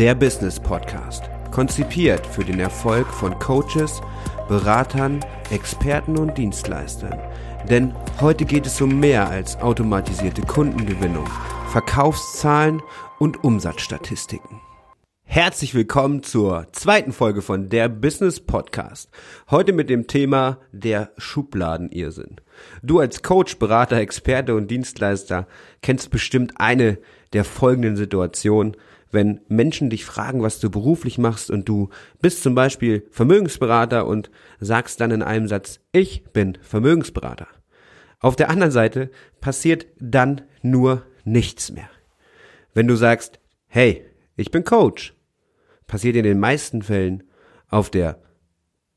Der Business Podcast. Konzipiert für den Erfolg von Coaches, Beratern, Experten und Dienstleistern. Denn heute geht es um mehr als automatisierte Kundengewinnung, Verkaufszahlen und Umsatzstatistiken. Herzlich willkommen zur zweiten Folge von der Business Podcast. Heute mit dem Thema der Schubladenirrsinn. Du als Coach, Berater, Experte und Dienstleister kennst bestimmt eine der folgenden Situationen, wenn Menschen dich fragen, was du beruflich machst und du bist zum Beispiel Vermögensberater und sagst dann in einem Satz, ich bin Vermögensberater. Auf der anderen Seite passiert dann nur nichts mehr. Wenn du sagst, hey, ich bin Coach, passiert in den meisten Fällen auf der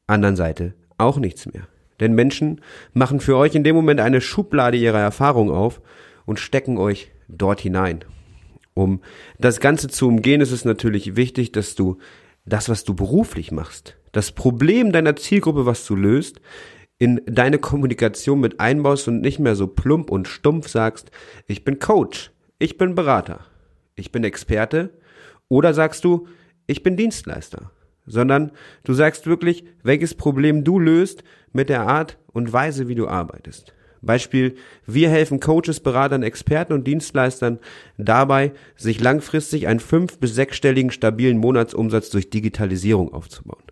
anderen Seite auch nichts mehr. Denn Menschen machen für euch in dem Moment eine Schublade ihrer Erfahrung auf und stecken euch dort hinein. Um das Ganze zu umgehen, ist es natürlich wichtig, dass du das, was du beruflich machst, das Problem deiner Zielgruppe, was du löst, in deine Kommunikation mit einbaust und nicht mehr so plump und stumpf sagst, ich bin Coach, ich bin Berater, ich bin Experte, oder sagst du, ich bin Dienstleister, sondern du sagst wirklich, welches Problem du löst mit der Art und Weise, wie du arbeitest. Beispiel, wir helfen Coaches, Beratern, Experten und Dienstleistern dabei, sich langfristig einen fünf- bis sechsstelligen stabilen Monatsumsatz durch Digitalisierung aufzubauen.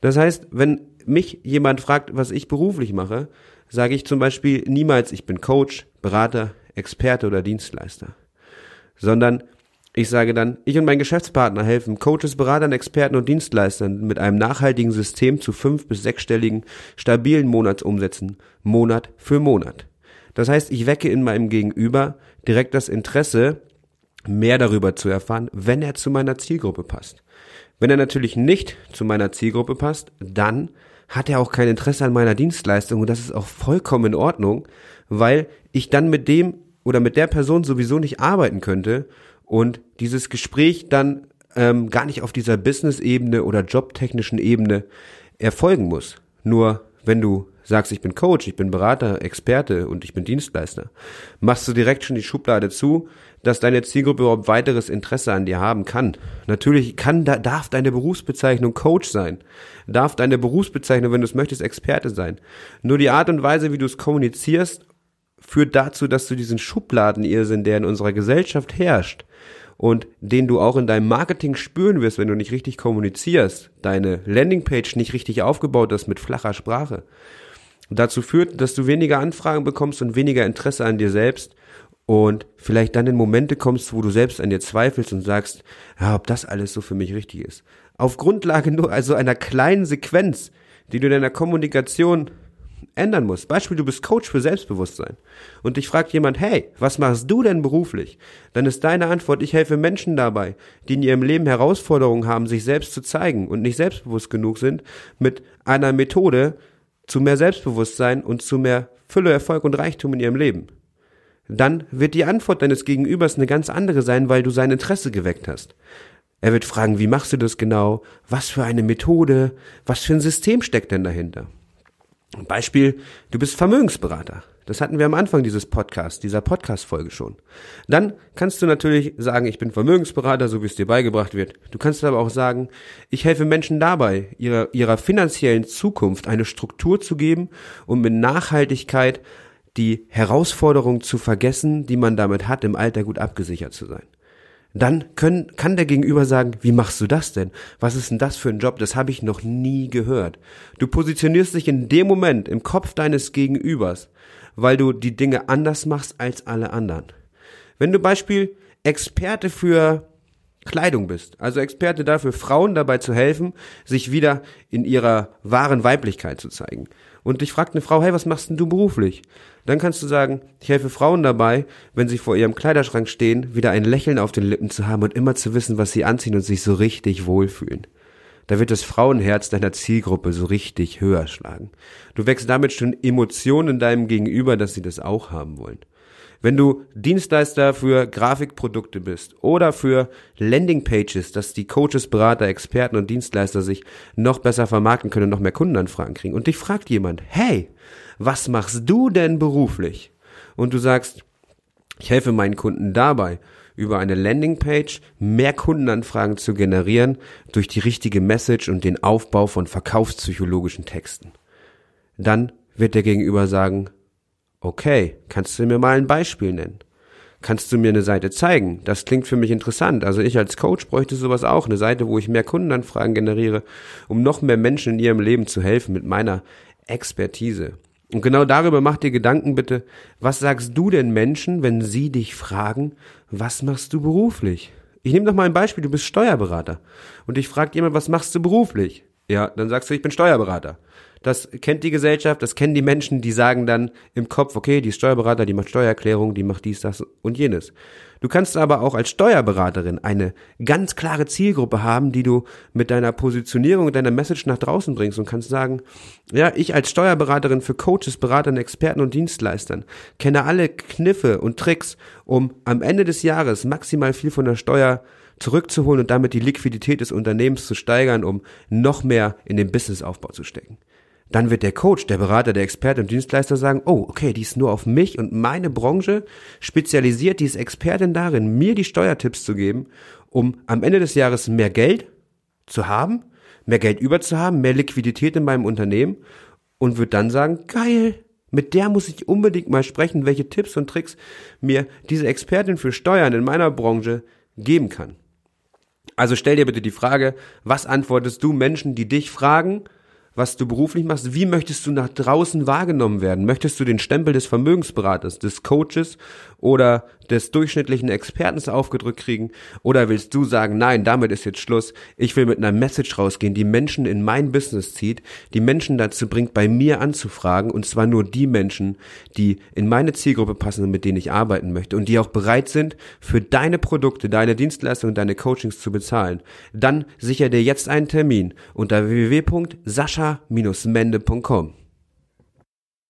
Das heißt, wenn mich jemand fragt, was ich beruflich mache, sage ich zum Beispiel niemals, ich bin Coach, Berater, Experte oder Dienstleister, sondern ich sage dann, ich und mein Geschäftspartner helfen Coaches, Beratern, Experten und Dienstleistern mit einem nachhaltigen System zu fünf- bis sechsstelligen stabilen Monatsumsätzen, Monat für Monat. Das heißt, ich wecke in meinem Gegenüber direkt das Interesse, mehr darüber zu erfahren, wenn er zu meiner Zielgruppe passt. Wenn er natürlich nicht zu meiner Zielgruppe passt, dann hat er auch kein Interesse an meiner Dienstleistung und das ist auch vollkommen in Ordnung, weil ich dann mit dem oder mit der Person sowieso nicht arbeiten könnte und dieses Gespräch dann ähm, gar nicht auf dieser Business-Ebene oder jobtechnischen Ebene erfolgen muss. Nur wenn du sagst, ich bin Coach, ich bin Berater, Experte und ich bin Dienstleister, machst du direkt schon die Schublade zu, dass deine Zielgruppe überhaupt weiteres Interesse an dir haben kann. Natürlich kann, da, darf deine Berufsbezeichnung Coach sein, darf deine Berufsbezeichnung, wenn du es möchtest, Experte sein. Nur die Art und Weise, wie du es kommunizierst, führt dazu, dass du diesen Schubladenirrsinn, der in unserer Gesellschaft herrscht, und den du auch in deinem Marketing spüren wirst, wenn du nicht richtig kommunizierst, deine Landingpage nicht richtig aufgebaut hast mit flacher Sprache, dazu führt, dass du weniger Anfragen bekommst und weniger Interesse an dir selbst und vielleicht dann in Momente kommst, wo du selbst an dir zweifelst und sagst, ja, ob das alles so für mich richtig ist. Auf Grundlage nur also einer kleinen Sequenz, die du in deiner Kommunikation ändern musst. Beispiel, du bist Coach für Selbstbewusstsein und dich fragt jemand, hey, was machst du denn beruflich? Dann ist deine Antwort, ich helfe Menschen dabei, die in ihrem Leben Herausforderungen haben, sich selbst zu zeigen und nicht selbstbewusst genug sind, mit einer Methode zu mehr Selbstbewusstsein und zu mehr Fülle, Erfolg und Reichtum in ihrem Leben. Dann wird die Antwort deines Gegenübers eine ganz andere sein, weil du sein Interesse geweckt hast. Er wird fragen, wie machst du das genau? Was für eine Methode? Was für ein System steckt denn dahinter? Beispiel, du bist Vermögensberater. Das hatten wir am Anfang dieses Podcasts, dieser Podcast-Folge schon. Dann kannst du natürlich sagen, ich bin Vermögensberater, so wie es dir beigebracht wird. Du kannst aber auch sagen, ich helfe Menschen dabei, ihrer, ihrer finanziellen Zukunft eine Struktur zu geben und mit Nachhaltigkeit die Herausforderung zu vergessen, die man damit hat, im Alter gut abgesichert zu sein dann können, kann der Gegenüber sagen, wie machst du das denn? Was ist denn das für ein Job? Das habe ich noch nie gehört. Du positionierst dich in dem Moment im Kopf deines Gegenübers, weil du die Dinge anders machst als alle anderen. Wenn du Beispiel Experte für Kleidung bist, also Experte dafür, Frauen dabei zu helfen, sich wieder in ihrer wahren Weiblichkeit zu zeigen. Und dich fragt eine Frau, hey, was machst denn du beruflich? Dann kannst du sagen, ich helfe Frauen dabei, wenn sie vor ihrem Kleiderschrank stehen, wieder ein Lächeln auf den Lippen zu haben und immer zu wissen, was sie anziehen und sich so richtig wohlfühlen. Da wird das Frauenherz deiner Zielgruppe so richtig höher schlagen. Du wächst damit schon Emotionen in deinem Gegenüber, dass sie das auch haben wollen. Wenn du Dienstleister für Grafikprodukte bist oder für Landingpages, dass die Coaches, Berater, Experten und Dienstleister sich noch besser vermarkten können und noch mehr Kundenanfragen kriegen und dich fragt jemand, hey, was machst du denn beruflich? Und du sagst, ich helfe meinen Kunden dabei, über eine Landingpage mehr Kundenanfragen zu generieren durch die richtige Message und den Aufbau von verkaufspsychologischen Texten. Dann wird der Gegenüber sagen, okay, kannst du mir mal ein Beispiel nennen? Kannst du mir eine Seite zeigen? Das klingt für mich interessant. Also ich als Coach bräuchte sowas auch, eine Seite, wo ich mehr Kundenanfragen generiere, um noch mehr Menschen in ihrem Leben zu helfen mit meiner Expertise. Und genau darüber mach dir Gedanken bitte, was sagst du denn Menschen, wenn sie dich fragen, was machst du beruflich? Ich nehme doch mal ein Beispiel, du bist Steuerberater und ich frage jemand, was machst du beruflich? Ja, dann sagst du, ich bin Steuerberater. Das kennt die Gesellschaft, das kennen die Menschen, die sagen dann im Kopf, okay, die Steuerberater, die macht Steuererklärung, die macht dies, das und jenes. Du kannst aber auch als Steuerberaterin eine ganz klare Zielgruppe haben, die du mit deiner Positionierung und deiner Message nach draußen bringst und kannst sagen, ja, ich als Steuerberaterin für Coaches, Beratern, Experten und Dienstleistern kenne alle Kniffe und Tricks, um am Ende des Jahres maximal viel von der Steuer zurückzuholen und damit die Liquidität des Unternehmens zu steigern, um noch mehr in den Businessaufbau zu stecken dann wird der Coach, der Berater, der Experte und Dienstleister sagen, oh, okay, die ist nur auf mich und meine Branche spezialisiert, die ist Expertin darin, mir die Steuertipps zu geben, um am Ende des Jahres mehr Geld zu haben, mehr Geld überzuhaben, mehr Liquidität in meinem Unternehmen und wird dann sagen, geil, mit der muss ich unbedingt mal sprechen, welche Tipps und Tricks mir diese Expertin für Steuern in meiner Branche geben kann. Also stell dir bitte die Frage, was antwortest du Menschen, die dich fragen, was du beruflich machst, wie möchtest du nach draußen wahrgenommen werden? Möchtest du den Stempel des Vermögensberaters, des Coaches oder des durchschnittlichen Expertens aufgedrückt kriegen? Oder willst du sagen, nein, damit ist jetzt Schluss. Ich will mit einer Message rausgehen, die Menschen in mein Business zieht, die Menschen dazu bringt, bei mir anzufragen und zwar nur die Menschen, die in meine Zielgruppe passen und mit denen ich arbeiten möchte und die auch bereit sind, für deine Produkte, deine Dienstleistungen, deine Coachings zu bezahlen. Dann sicher dir jetzt einen Termin unter www.sascha sascha-mende.com.